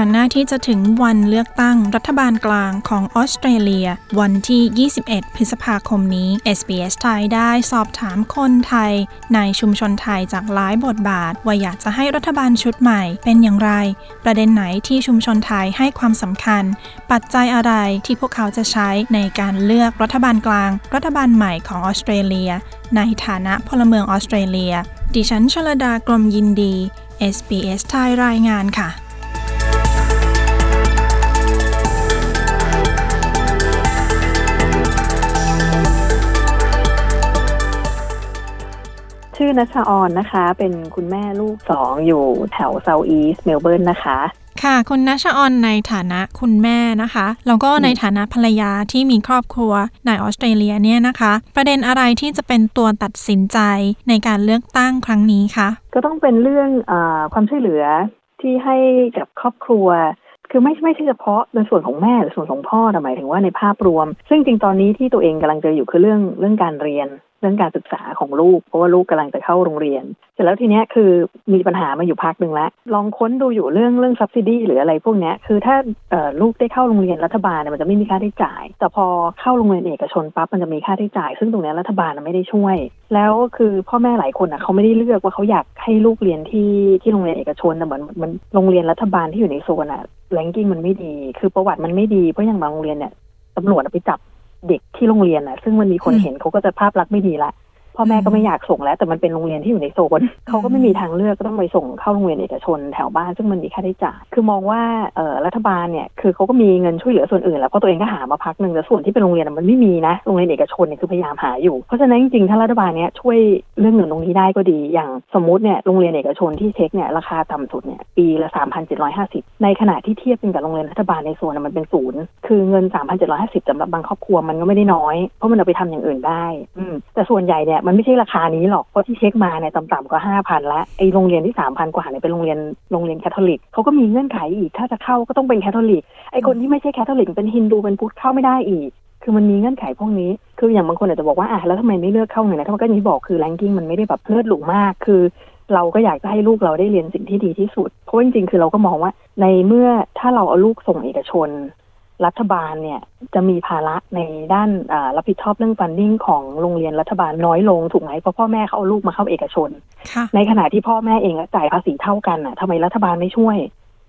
อนหน้าที่จะถึงวันเลือกตั้งรัฐบาลกลางของออสเตรเลีย วันที่ 21 พฤษภาคมนี้ SBS ไทยได้สอบถามคนไทย ในชุมชนไทยจากหลายบทบาท ว่าอยากจะให้รัฐบาลชุดใหม่เป็นอย่างไร ประเด็นไหนที่ชุมชนไทยให้ความสำคัญ ปัจจัยอะไรที่พวกเขาจะใช้ในการเลือกรัฐบาลกลาง รัฐบาลใหม่ของออสเตรเลีย ในฐานะพลเมืองออสเตรเลีย ดิฉันชลดากรมยินดี SBS ไทยรายงานค่ะ ชื่อนัชออนนะคะ เป็นคุณแม่ลูกสองอยู่แถวเซาท์อีสต์เมลเบิร์นนะคะ ค่ะ คุณนัชออนในฐานะคุณแม่นะคะ แล้วก็ในฐานะภรรยาที่มีครอบครัวในออสเตรเลียเนี่ยนะคะ ประเด็นอะไรที่จะเป็นตัวตัดสินใจในการเลือกตั้งครั้งนี้คะก็ต้องเป็นเรื่องอาความช่วยเหลือที่ให้กับครอบครัวคือไม่ไม่ใช่เฉพาะในส่วนของแม่หรือส่วนของพ่อแต่หมายถึงว่าในภาพรวม ซึ่งจริงตอนนี้ที่ตัวเองกำลังเจออยู่คือเรื่องเรื่องการเรียน เรื่องการศึกษาของลูก เพราะว่าลูกกำลังจะเข้าโรงเรียน เสร็จแล้วทีเนี้ยคือมีปัญหามาอยู่พักหนึ่งแล้ว ลองค้นดูอยู่เรื่องเรื่อง subsidy หรืออะไรพวกเนี้ยคือถ้าลูกได้เข้าโรงเรียนรัฐบาลเนี่ยมันจะไม่มีค่าใช้จ่าย แต่พอเข้าโรงเรียนเอกชนปั๊บมันจะมีค่าใช้จ่าย ซึ่งตรงเนี้ยรัฐบาลไม่ได้ช่วย แล้วคือพ่อแม่หลายคนอะเขาไม่ได้เลือกว่าเขาอยากให้ลูกเรียนที่ที่โรงเรียนเอกชนแต่เหมือนมันโรงเรียนรัฐบาลที่อยู่ในโซนอะแรงกิ้งมันไม่ดี คือประวัติมันไม่ดีเพราะอย่างบางโรงเรียนเนี่ยตำรวจไปจับ เด็กที่โรงเรียนอะ ซึ่งมันมีคนอืมเห็นเขาก็จะภาพลักษณ์ไม่ดีละ พ่อแม่ก็ไม่อยากส่งแล้ว แต่มันเป็นโรงเรียนที่อยู่ในโซนเขาก็ไม่มีทางเลือกก็ต้องไปส่งเข้าโรงเรียนเอกชนแถวบ้านซึ่งมันมีค่าใช้จ่าย คือมองว่าเอ่อรัฐบาลเนี่ยคือเขาก็มีเงินช่วยเหลือส่วนอื่น แล้วเพราะตัวเองก็หามาพักหนึ่งแต่ส่วนที่เป็นโรงเรียนอะมันไม่มีนะโรงเรียนเอกชนเนี่ยคือพยายามหาอยู่เพราะฉะนั้นจริงๆถ้ารัฐบาลเนี่ยช่วยเรื่องเงินตรงนี้ได้ก็ดี อย่างสมมติเนี่ยโรงเรียนเอกชนที่เช็คเนี่ยราคาต่ำสุดเนี่ยปีละ 3,750 ในขณะที่เทียบกันกับโรงเรียนรัฐบาลในโซนอะมันเป็นศูนย์คือเงิน 3,750สำหรับบางครอบครัวมันก็ไม่ได้น้อยเพราะมันเอาไปทำอย่างอื่นได้อืมแต่ส่วนใหญ่เนี่ยมันไม่ใช่ราคานี้หรอกเพราะที่เช็คมาเนี่ยต่ำๆก็ห้าพันละไอโรงเรียนที่สามพันกว่าเนี่ยเป็นโรงเรียนโรงเรียนแคทอลิกเขาก็มีเงื่อนไขอีกถ้าจะเข้าก็ต้องเป็นแคทอลิกไอคนที่ไม่ใช่แคทอลิกเป็นฮินดูเป็นพุทธเข้าไม่ได้อีก คือมันมีเงื่อนไขพวกนี้ คืออย่างบางคนอาจจะบอกว่าอะแล้วทำไมไม่เลือกเข้าหนึ่งนะถ้ามันก็อย่างที่บอกคือ ranking มันไม่ได้แบบเลือดหลูมากคือเราก็อยากจะให้ลูกเราได้เรียนสิ่งที่ดีที่สุด เพราะจริงๆ คือเราก็มองว่าในเมื่อถ้าเราเอาลูกส่งเอกชน รัฐบาลเนี่ยจะมีภาระในด้านอ่ารับผิดชอบเรื่อง funding ของโรงเรียนรัฐบาลน้อยลงถูกไหมเพราะพ่อแม่เขาเอาลูกมาเข้าเอกชนค่ะในขณะที่พ่อแม่เองก็จ่ายภาษีเท่ากันอะทำไมรัฐบาลไม่ช่วย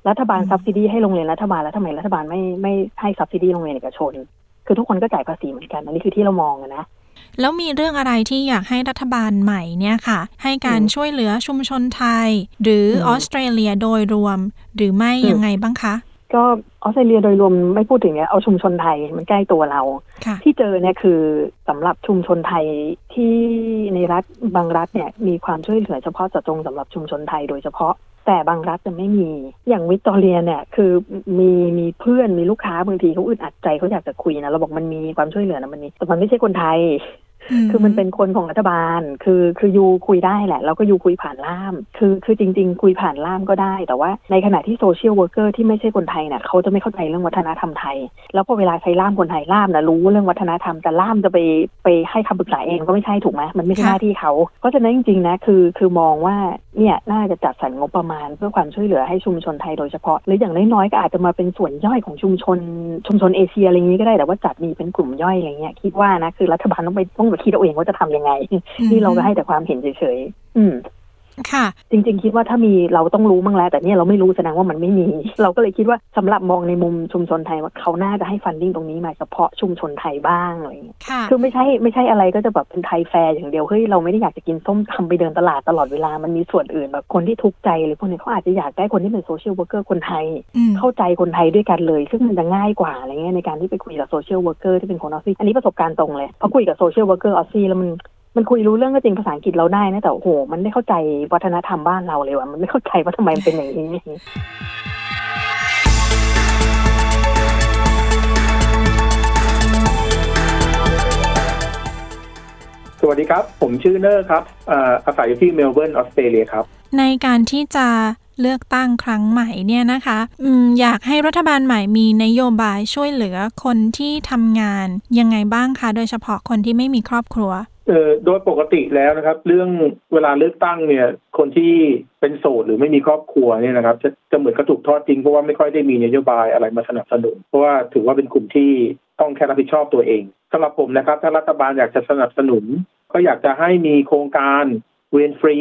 รัฐบาลอืม subsidy ให้โรงเรียนรัฐบาลแล้วทำไมรัฐบาลไม่ไม่ให้ subsidy โรงเรียนเอกชน คือทุกคนก็จ่ายภาษีเหมือนกันอันนี้คือที่เรามองอะนะแล้วมีเรื่องอะไรที่อยากให้รัฐบาลใหม่เนี่ยค่ะ ให้การอืมช่วยเหลือชุมชนไทย หรืออมอสเตรเลียโดยรวม หรือไม่อืมยังไงบ้างคะ ก็ออสเตรเลียโดยรวมไม่พูดถึงเนี่ยเอาชุมชนไทยมันใกล้ตัวเราค่ะที่เจอเนี่ยคือสำหรับชุมชนไทยที่ในรัฐบางรัฐเนี่ยมีความช่วยเหลือเฉพาะเจาะจงสำหรับชุมชนไทยโดยเฉพาะ แต่บางรัฐจะไม่มีอย่างวิกตอเรียเนี่ยคือมีมีเพื่อนมีลูกค้าบางทีเขาอึดอัดใจเขาอยากจะคุยนะเราบอกมันมีความช่วยเหลือนะมันมีแต่มันไม่ใช่คนไทย คือมันเป็นคนของรัฐบาล คือคือ you คุยได้แหละ แล้วก็ you คุยผ่านล่าม คือคือจริง ๆ คุยผ่านล่ามก็ได้ แต่ว่าในขณะที่ social worker ที่ไม่ใช่คนไทยเนี่ยเขาจะไม่เข้าใจเรื่องวัฒนธรรมไทย แล้วพอเวลาใช้ล่ามคนไทยล่ามนะรู้เรื่องวัฒนธรรมแต่ล่ามจะไปไปให้คำปรึกษาเองก็ไม่ใช่ถูกไหมมันไม่ใช่หน้าที่เขา เพราะฉะนั้นจริงๆนะคือคือมองว่าเนี่ยน่าจะจัดสรรงบประมาณ เพื่อความช่วยเหลือให้ชุมชนไทยโดยเฉพาะ หรืออย่างน้อยๆก็อาจจะมาเป็นส่วนย่อยของชุมชน ชุมชนเอเชียอะไรอย่างนี้ก็ได้แต่ว่าจัดมีเป็นกลุ่มย่อยอะไรเงี้ยคิดว่านะคือรัฐบาลต้องไปต้องไปคิดเอาเองว่าจะทำยังไงนี่เราก็ให้แต่ความเห็นเฉยๆอืม ค่ะ จริง ๆ คิดว่าถ้ามีเราต้องรู้บ้างแล้ว แต่เนี่ยเราไม่รู้แสดงว่ามันไม่มี เราก็เลยคิดว่าสำหรับมองในมุมชุมชนไทยว่าเขาน่าจะให้ funding ตรงนี้มาเฉพาะชุมชนไทยบ้างอะไรอย่างเงี้ยค่ะคือไม่ใช่ไม่ใช่อะไรก็จะแบบเป็นไทยแฟร์อย่างเดียวเฮ้ยเราไม่ได้อยากจะกินส้มตำไปเดินตลาดตลอดเวลามันมีส่วนอื่นแบบคนที่ทุกข์ใจหรือพวกนี้เขาอาจจะอยากได้คนที่เป็น social worker คนไทยอืมเข้าใจคนไทยด้วยกันเลย ซึ่งมันจะง่ายกว่าอะไรเงี้ยในการที่ไปคุยกับ social worker ที่เป็นคน Aussie อันนี้ประสบการณ์ตรงเลยพอคุยกับ social worker Aussie แล้วมัน มันคุยรู้เรื่องก็จริงภาษาอังกฤษเราได้นะแต่โอ้โห มันไม่เข้าใจวัฒนธรรมบ้านเราเลยว่ะมันไม่เข้าใจว่าทำไมมันเป็นอย่างนี้สสวัสดีครับ ผมชื่อเนอร์ครับอ่าอาศัยอยู่ที่เมลเบิร์นออสเตรเลียครับ ในการที่จะเลือกตั้งครั้งใหม่เนี่ยนะคะอืมอยากให้รัฐบาลใหม่มีนโยบายช่วยเหลือคนที่ทำงานยังไงบ้างคะ โดยเฉพาะคนที่ไม่มีครอบครัว เอ่อโดยปกติแล้วนะครับ เรื่องเวลาเลือกตั้งเนี่ย คนที่เป็นโสดหรือไม่มีครอบครัวเนี่ยนะครับ จะจะเหมือนกระถูกทอดทิ้งเพราะว่าไม่ค่อยได้มีนโยบายอะไรมาสนับสนุน เพราะว่าถือว่าเป็นกลุ่มที่ต้องแค่รับผิดชอบตัวเองสำหรับผมนะครับ ถ้ารัฐบาลอยากจะสนับสนุน ก็อยากจะให้มีโครงการเรียนฟรี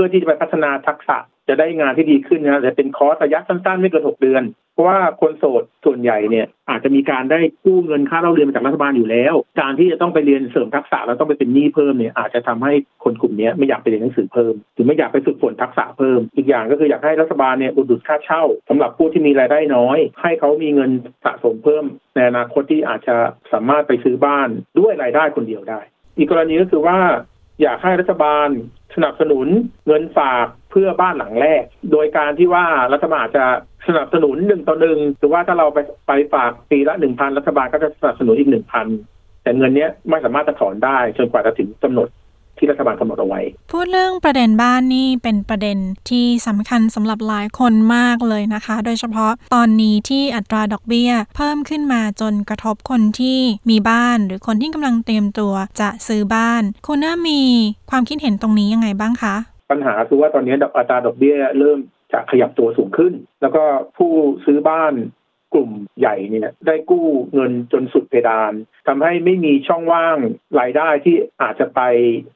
พื่อที่จะไปพัฒนาทักษะจะได้งานที่ดีขึ้นนะแต่เป็นคอร์สระยะสั้นๆ ไม่เกินหกเดือน เพราะว่าคนโสดส่วนใหญ่เนี่ยอาจจะมีการได้กู้เงินค่าเล่าเรียนมาจากรัฐบาลอยู่แล้ว การที่จะต้องไปเรียนเสริมทักษะแล้วต้องไปเป็นหนี้เพิ่มเนี่ยอาจจะทำให้คนกลุ่มนี้ไม่อยากไปเรียนหนังสือเพิ่มหรือไม่อยากไปฝึกฝนทักษะเพิ่ม อีกอย่างก็คืออยากให้รัฐบาลเนี่ยอุดหนุนค่าเช่าสำหรับผู้ที่มีรายได้น้อย ให้เขามีเงินสะสมเพิ่ม ในอนาคตที่อาจจะสามารถไปซื้อบ้านด้วยรายได้คนเดียวได้ อีกกรณีก็คือว่าอยากให้รัฐบาล สนับสนุนเงินฝากเพื่อบ้านหลังแรก โดยการที่ว่ารัฐบาลจะสนับสนุนหนึ่งต่อหนึ่งหรือว่าถ้าเราไปไปฝากปีละหนึ่งพันรัฐบาลก็จะสนับสนุนอีกหนึ่งพันแต่เงินเนี้ยไม่สามารถจะถอนได้จนกว่าจะถึงกำหนด ที่รัฐบาลกำหนดเอาไว้ พูดเรื่องประเด็นบ้านนี่เป็นประเด็นที่สำคัญสำหรับหลายคนมากเลยนะคะ โดยเฉพาะตอนนี้ที่อัตราดอกเบี้ย เพิ่มขึ้นมาจนกระทบคนที่มีบ้าน หรือคนที่กำลังเตรียมตัวจะซื้อบ้าน คุณน่ามีความคิดเห็นตรงนี้ยังไงบ้างคะ ปัญหาคือว่าตอนนี้อัตราดอกเบี้ยเริ่มจะขยับตัวสูงขึ้น แล้วก็ผู้ซื้อบ้าน กลุ่มใหญ่เนี่ยได้กู้เงินจนสุดเพดานทำให้ไม่มีช่องว่างรายได้ที่อาจจะไป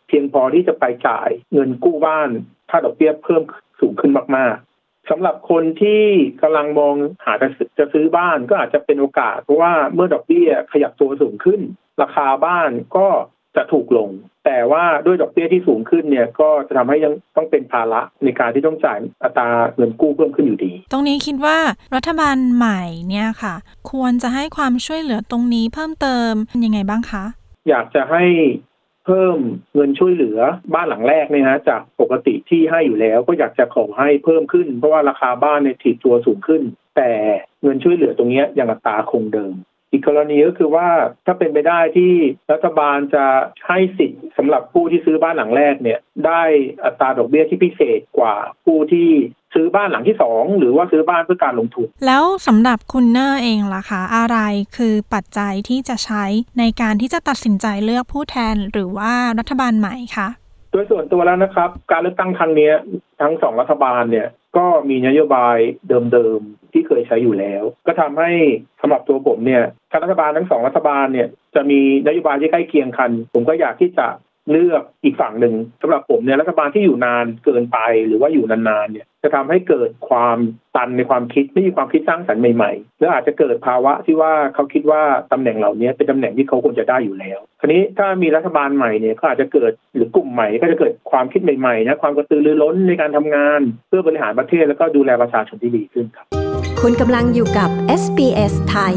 เพียงพอที่จะไปจ่ายเงินกู้บ้าน ถ้าดอกเบี้ยเพิ่มสูงขึ้นมากๆสำหรับคนที่กำลังมองหาจะจะซื้อบ้านก็อาจจะเป็นโอกาส เพราะว่าเมื่อดอกเบี้ยขยับตัวสูงขึ้น ราคาบ้านก็ จะถูกลง แต่ว่าด้วยดอกเบี้ยที่สูงขึ้นเนี่ยก็จะทำให้ยังต้องเป็นภาระในการที่ต้องจ่ายอัตราเงินกู้เพิ่มขึ้นอยู่ดี ตรงนี้คิดว่ารัฐบาลใหม่เนี่ยค่ะ ควรจะให้ความช่วยเหลือตรงนี้เพิ่มเติมยังไงบ้างคะ อยากจะให้เพิ่มเงินช่วยเหลือบ้านหลังแรกเนี่ยฮะจากปกติที่ให้อยู่แล้ว ก็อยากจะขอให้เพิ่มขึ้น เพราะว่าราคาบ้านเนี่ยถีบตัวสูงขึ้น แต่เงินช่วยเหลือตรงเนี้ยยังอัตราคงเดิม อีกกรณีก็คือว่าถ้าเป็นไปได้ที่รัฐบาลจะให้สิทธิ์สำหรับผู้ที่ซื้อบ้านหลังแรกเนี่ย ได้อัตราดอกเบี้ยที่พิเศษกว่าผู้ที่ซื้อบ้านหลังที่สองหรือว่าซื้อบ้านเพื่อการลงทุน แล้วสำหรับคุณเนอร์เองล่ะคะอะไรคือปัจจัยที่จะใช้ในการที่จะตัดสินใจเลือกผู้แทนหรือว่ารัฐบาลใหม่คะโดยส่วนตัวแล้วนะครับ การเลือกตั้งครั้งเนี้ยทั้งสองรัฐบาลเนี่ยก็มีนโยบายเดิมๆที่เคยใช้อยู่แล้ว ก็ทำให้สำหรับตัวผมเนี่ย ทางรัฐบาลทั้งสองรัฐบาลเนี่ยจะมีนโยบายที่ใกล้เคียงกัน ผมก็อยากที่จะเลือกอีกฝั่งหนึ่งสำหรับผมเนี่ยรัฐบาลที่อยู่นานเกินไปหรือว่าอยู่นานๆเนี่ยจะทำให้เกิดความตันในความคิดไม่มีความคิดสร้างสรรค์ใหม่ๆแล้วอาจจะเกิดภาวะที่ว่าเขาคิดว่าตำแหน่งเหล่านี้เป็นตำแหน่งที่เขาควรจะได้อยู่แล้วคราวนี้ถ้ามีรัฐบาลใหม่เนี่ยก็อาจจะเกิดหรือกลุ่มใหม่ ก็จะเกิดความคิดใหม่ๆนะความกระตือรือร้นในการทำงาน เพื่อบริหารประเทศแล้วก็ดูแลประชาชนที่ดีขึ้นครับ คุณกำลังอยู่กับ SBS ไทย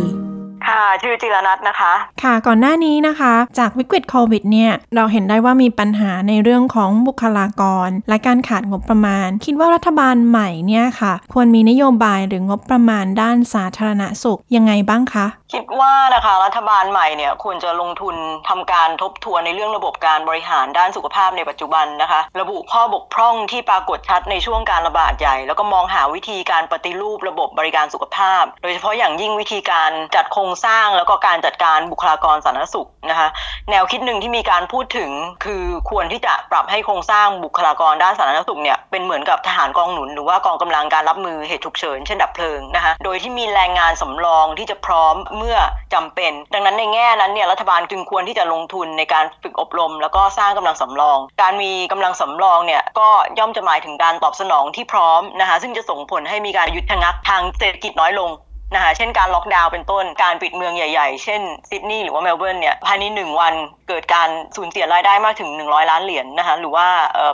ค่ะ ชื่อจิรนัทนะคะ ค่ะ ก่อนหน้านี้นะคะ จากวิกฤตโควิดเนี่ย เราเห็นได้ว่ามีปัญหาในเรื่องของบุคลากร และการขาดงบประมาณ คิดว่ารัฐบาลใหม่เนี่ยค่ะ ควรมีนโยบายหรืองบประมาณด้านสาธารณสุขยังไงบ้างคะคิดว่านะคะรัฐบาลใหม่เนี่ยควรจะลงทุนทำการทบทวนในเรื่องระบบการบริหารด้านสุขภาพในปัจจุบันนะคะ ระบุข้อบกพร่องที่ปรากฏชัดในช่วงการระบาดใหญ่ แล้วก็มองหาวิธีการปฏิรูประบบบริการสุขภาพ โดยเฉพาะอย่างยิ่งวิธีการจัดโครงสร้างแล้วก็การจัดการบุคลากรสาธารณสุขนะคะแนวคิดหนึ่งที่มีการพูดถึงคือควรที่จะปรับให้โครงสร้างบุคลากรด้านสาธารณสุขเนี่ยเป็นเหมือนกับทหารกองหนุน หรือว่ากองกำลังการรับมือเหตุฉุกเฉินเช่นดับเพลิงนะคะโดยที่มีแรงงานสำรองที่จะพร้อมเมื่อจำเป็น ดังนั้นในแง่นั้นเนี่ยรัฐบาลจึงควรที่จะลงทุนในการฝึกอบรม แล้วก็สร้างกำลังสำรอง การมีกำลังสำรองเนี่ยก็ย่อมจะหมายถึงการตอบสนองที่พร้อมนะคะซึ่งจะส่งผลให้มีการหยุดชะงักทางเศรษฐกิจน้อยลงนะคะเช่นการล็อกดาวน์เป็นต้นการปิดเมืองใหญ่ ๆ เช่นซิดนีย์หรือว่าเมลเบิร์นเนี่ยภายในหนึ่งวันเกิดการสูญเสียรายได้มากถึง 100 ล้านเหรียญนนะคะหรือว่า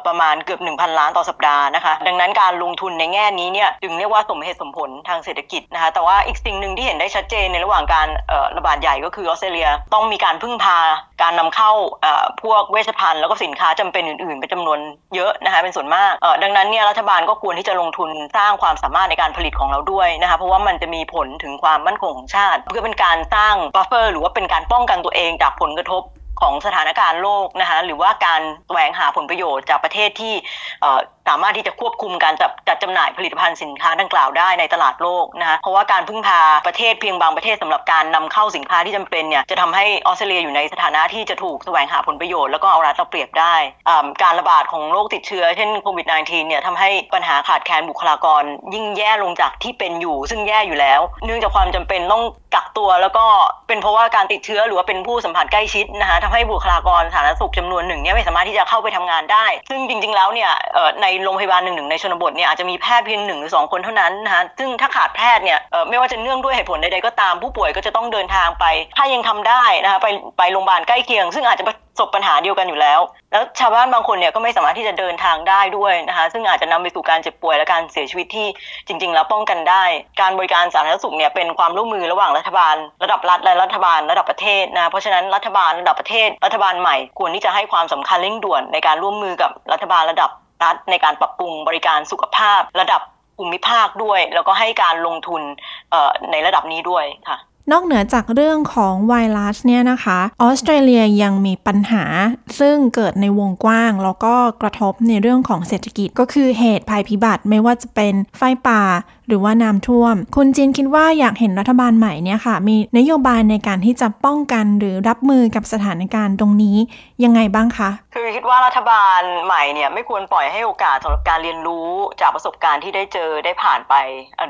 ประมาณเกือบ 1,000 ล้านต่อสัปดาห์นะคะ ดังนั้นการลงทุนในแง่นี้เนี่ยจึงเรียกว่าสมเหตุสมผลทางเศรษฐกิจนะคะแต่ว่าอีกสิ่งหนึ่งที่เห็นได้ชัดเจนในระหว่างการระบาดใหญ่ก็คือออสเตรเลียต้องมีการพึ่งพาการนำเข้าพวกเวชภัณฑ์แล้วก็สินค้าจำเป็นอื่นๆเป็นจำนวนเยอะนะคะเป็นส่วนมากดังนั้นเนี่ยรัฐบาลก็ควรที่จะลงทุนสร้างความสามารถในการผลิตของเราด้วยนะคะเพราะว่ามันจะมีผลถึงความมั่นคงของชาติ เพื่อเป็นการสร้าง buffer หรือว่าเป็นการป้องกันตัวเองจากผลกระทบ ของสถานการณ์โลกนะคะหรือว่าการแสวงหาผลประโยชน์จากประเทศที่สามารถที่จะควบคุมการจัดจัดจำหน่ายผลิตภัณฑ์สินค้าดังกล่าวได้ในตลาดโลกนะคะเพราะว่าการพึ่งพาประเทศเพียงบางประเทศสำหรับการนำเข้าสินค้าที่จำเป็นเนี่ยจะทำให้ออสเตรเลียอยู่ในสถานะที่จะถูกแสวงหาผลประโยชน์แล้วก็เอารัดเอาเปรียบได้ การระบาดของโรคติดเชื้อเช่นโควิด -19 เนี่ยทำให้ปัญหาขาดแคลนบุคลากร ยิ่งแย่ลงจากที่เป็นอยู่ ซึ่งแย่อยู่แล้ว เนื่องจากความจำเป็นต้องกักตัวแล้วก็เป็นเพราะว่าการติดเชื้อหรือว่าเป็นผู้สัมผัสใกล้ชิดนะคะทำให้บุคลากรสาธารณสุขจำนวนหนึ่งเนี่ยไม่สามารถที่จะเข้าไปทำงานได้ ซึ่งจริงๆแล้วเนี่ยในโรงพยาบาลหนึ่งๆในชนบทเนี่ยอาจจะมีแพทย์เพียงหนึ่งหรือสองคนเท่านั้นนะคะซึ่งถ้าขาดแพทย์เนี่ยไม่ว่าจะเนื่องด้วยเหตุผลใดๆก็ตามผู้ป่วยก็จะต้องเดินทางไป ถ้ายังทำได้นะคะไปไปโรงพยาบาลใกล้เคียง ซึ่งอาจจะประสบปัญหาเดียวกันอยู่แล้ว แล้วชาวบ้านบางคนเนี่ยก็ไม่สามารถที่จะเดินทางได้ด้วยนะคะซึ่งอาจจะนำไปสู่การเจ็บป่วยและการเสียชีวิตที่จริง ๆ แล้วป้องกันได้ การบริการสาธารณสุขเนี่ยเป็นความร่วมมือระหว่างรัฐบาล ระดับรัฐและรัฐบาลระดับประเทศนะเพราะฉะนั้นรัฐบาลระดับประเทศ รัฐบาลใหม่ควรที่จะให้ความสำคัญเร่งด่วนในการร่วมมือกับรัฐบาลระดับ รัฐในการปรับปรุงบริการสุขภาพระดับภูมิภาคด้วย แล้วก็ให้การลงทุนในระดับนี้ด้วยค่ะนอกเหนือจากเรื่องของไวรัสเนี่ยนะคะออสเตรเลียยังมีปัญหา ซึ่งเกิดในวงกว้าง แล้วก็กระทบในเรื่องของเศรษฐกิจก็คือเหตุภัยพิบัติไม่ว่าจะเป็นไฟป่า หรือว่าน้ำท่วม คุณจินคิดว่าอยากเห็นรัฐบาลใหม่เนี่ยค่ะ มีนโยบายในการที่จะป้องกันหรือรับมือกับสถานการณ์ตรงนี้ยังไงบ้างคะ คือคิดว่ารัฐบาลใหม่เนี่ยไม่ควรปล่อยให้โอกาสสำหรับการเรียนรู้จากประสบการณ์ที่ได้เจอได้ผ่านไป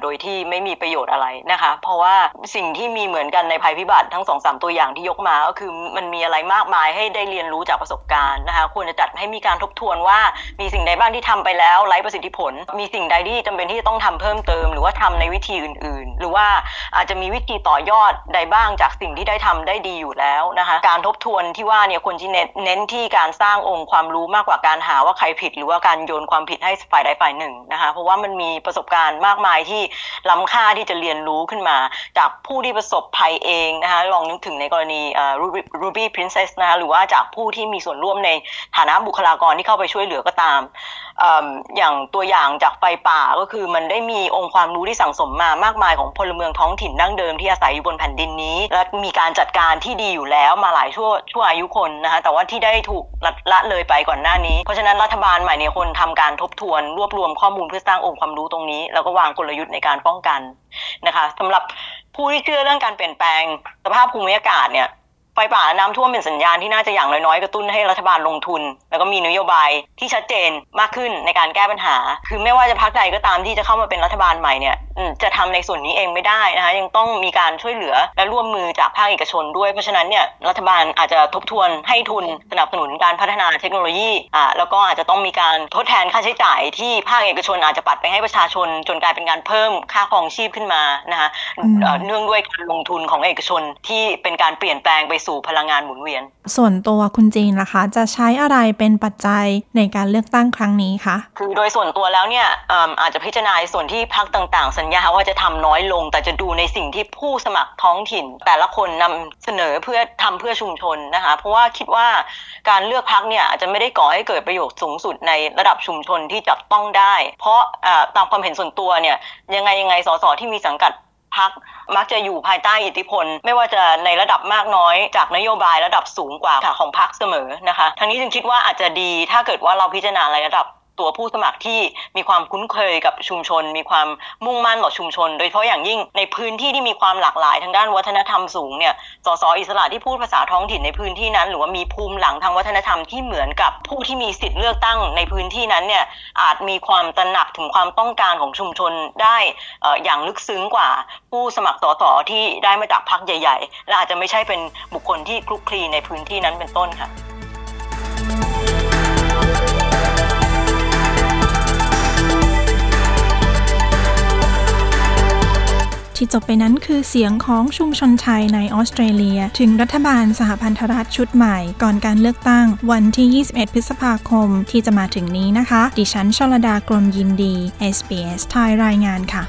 โดยที่ไม่มีประโยชน์อะไรนะคะ เพราะว่าสิ่งที่มีเหมือนกันในภัยพิบัติทั้งสองสามตัวอย่างที่ยกมาก็คือมันมีอะไรมากมายให้ได้เรียนรู้จากประสบการณ์นะคะควรจะจัดให้มีการทบทวนว่ามีสิ่งใดบ้างที่ทำไปแล้วไร้ประสิทธิผล มีสิ่งใดที่จำเป็นที่จะต้องทำเพิ่มเติมหรือว่าทำในวิธีอื่นๆ หรือว่าอาจจะมีวิธีต่อยอดใดบ้างจากสิ่งที่ได้ทำได้ดีอยู่แล้วนะคะการทบทวนที่ว่าเนี่ยควรที่เน้นที่การสร้างองค์ความรู้มากกว่าการหาว่าใครผิด หรือว่าการโยนความผิดให้ฝ่ายใดฝ่ายหนึ่งนะคะเพราะว่ามันมีประสบการณ์มากมายที่ล้ำค่าที่จะเรียนรู้ขึ้นมา จากผู้ที่ประสบภัยเองนะคะลองนึกถึงในกรณีอ่า Ruby Ruby Princess นะคะหรือว่าจากผู้ที่มีส่วนร่วมในฐานะบุคลากรที่เข้าไปช่วยเหลือก็ตามอืมอย่างตัวอย่างจากไฟป่าก็คือมันได้มีองค์ความความรู้ที่สั่งสมมามากมายของพลเมืองท้องถิ่นดั้งเดิมที่อาศัยอยู่บนแผ่นดินนี้ และมีการจัดการที่ดีอยู่แล้วมาหลายชั่วชั่วอายุคนนะคะแต่ว่าที่ได้ถูกละละเลยไปก่อนหน้านี้ เพราะฉะนั้นรัฐบาลใหม่เนี่ยควรทำการทบทวน รวบรวมข้อมูลเพื่อสร้างองค์ความรู้ตรงนี้ แล้วก็วางกลยุทธ์ในการป้องกันนะคะสำหรับผู้ที่เชื่อเรื่องการเปลี่ยนแปลงสภาพภูมิอากาศเนี่ย ไฟป่าและน้ำท่วมเป็นสัญญาณที่น่าจะอย่างน้อยๆกระตุ้นให้รัฐบาลลงทุน แล้วก็มีนโยบายที่ชัดเจนมากขึ้นในการแก้ปัญหา คือไม่ว่าจะพักใดก็ตามที่จะเข้ามาเป็นรัฐบาลใหม่เนี่ยจะทำในส่วนนี้เองไม่ได้นะคะยังต้องมีการช่วยเหลือและร่วมมือจากภาคเอกชนด้วย เพราะฉะนั้นเนี่ยรัฐบาลอาจจะทบทวนให้ทุนสนับสนุนการพัฒนาเทคโนโลยีอ่าแล้วก็อาจจะต้องมีการทดแทนค่าใช้จ่ายที่ภาคเอกชนอาจจะปัดไปให้ประชาชน จนกลายเป็นการเพิ่มค่าครองชีพขึ้นมานะคะอืมเอ่อเนื่องด้วยการลงทุนของเอกชนที่เป็นการเปลี่ยนแปลงไปสู่พลังงานหมุนเวียน ส่วนตัวคุณจีนล่ะคะ จะใช้อะไรเป็นปัจจัยในการเลือกตั้งครั้งนี้คะคือโดยส่วนตัวแล้วเนี่ยเอิ่มอาจจะพิจารณาในส่วนที่พักต่างๆสัญญาว่าจะทำน้อยลง แต่จะดูในสิ่งที่ผู้สมัครท้องถิ่น แต่ละคนนำเสนอเพื่อทำเพื่อชุมชนนะคะเพราะว่าคิดว่าการเลือกพักเนี่ยอาจจะไม่ได้ก่อให้เกิดประโยชน์สูงสุดในระดับชุมชนที่จับต้องได้ เพราะตามความเห็นส่วนตัวเนี่ยยังไงยังไงสสที่มีสังกัดพักมักจะอยู่ภายใต้อิทธิพล ไม่ว่าจะในระดับมากน้อย จากนโยบายระดับสูงกว่าของพักเสมอนะคะทั้งนี้จึงคิดว่าอาจจะดีถ้าเกิดว่าเราพิจารณาในระดับ ตัวผู้สมัครที่มีความคุ้นเคยกับชุมชน มีความมุ่งมั่นต่อชุมชน โดยเฉพาะอย่างยิ่งในพื้นที่ที่มีความหลากหลายทางด้านวัฒนธรรมสูงเนี่ยสสอิสระที่พูดภาษาท้องถิ่นในพื้นที่นั้น หรือว่ามีภูมิหลังทางวัฒนธรรมที่เหมือนกับผู้ที่มีสิทธิ์เลือกตั้งในพื้นที่นั้นเนี่ยอาจมีความตระหนักถึงความต้องการของชุมชนได้อย่างลึกซึ้งกว่าผู้สมัครสสที่ได้มาจากพรรคใหญ่ ๆ และอาจจะไม่ใช่เป็นบุคคลที่คลุกคลีในพื้นที่นั้นเป็นต้นค่ะ ที่จบไปนั้นคือเสียงของชุมชนไทยในออสเตรเลีย ถึงรัฐบาลสหพันธรัฐชุดใหม่ ก่อนการเลือกตั้งวันที่ 21 พฤษภาคมที่จะมาถึงนี้นะคะ ดิฉันชลดากรมยินดี SBS ไทยรายงานค่ะ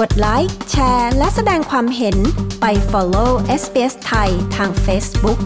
กดไลค์ แชร์ และแสดงความเห็นไป follow SBS ไทยทาง Facebook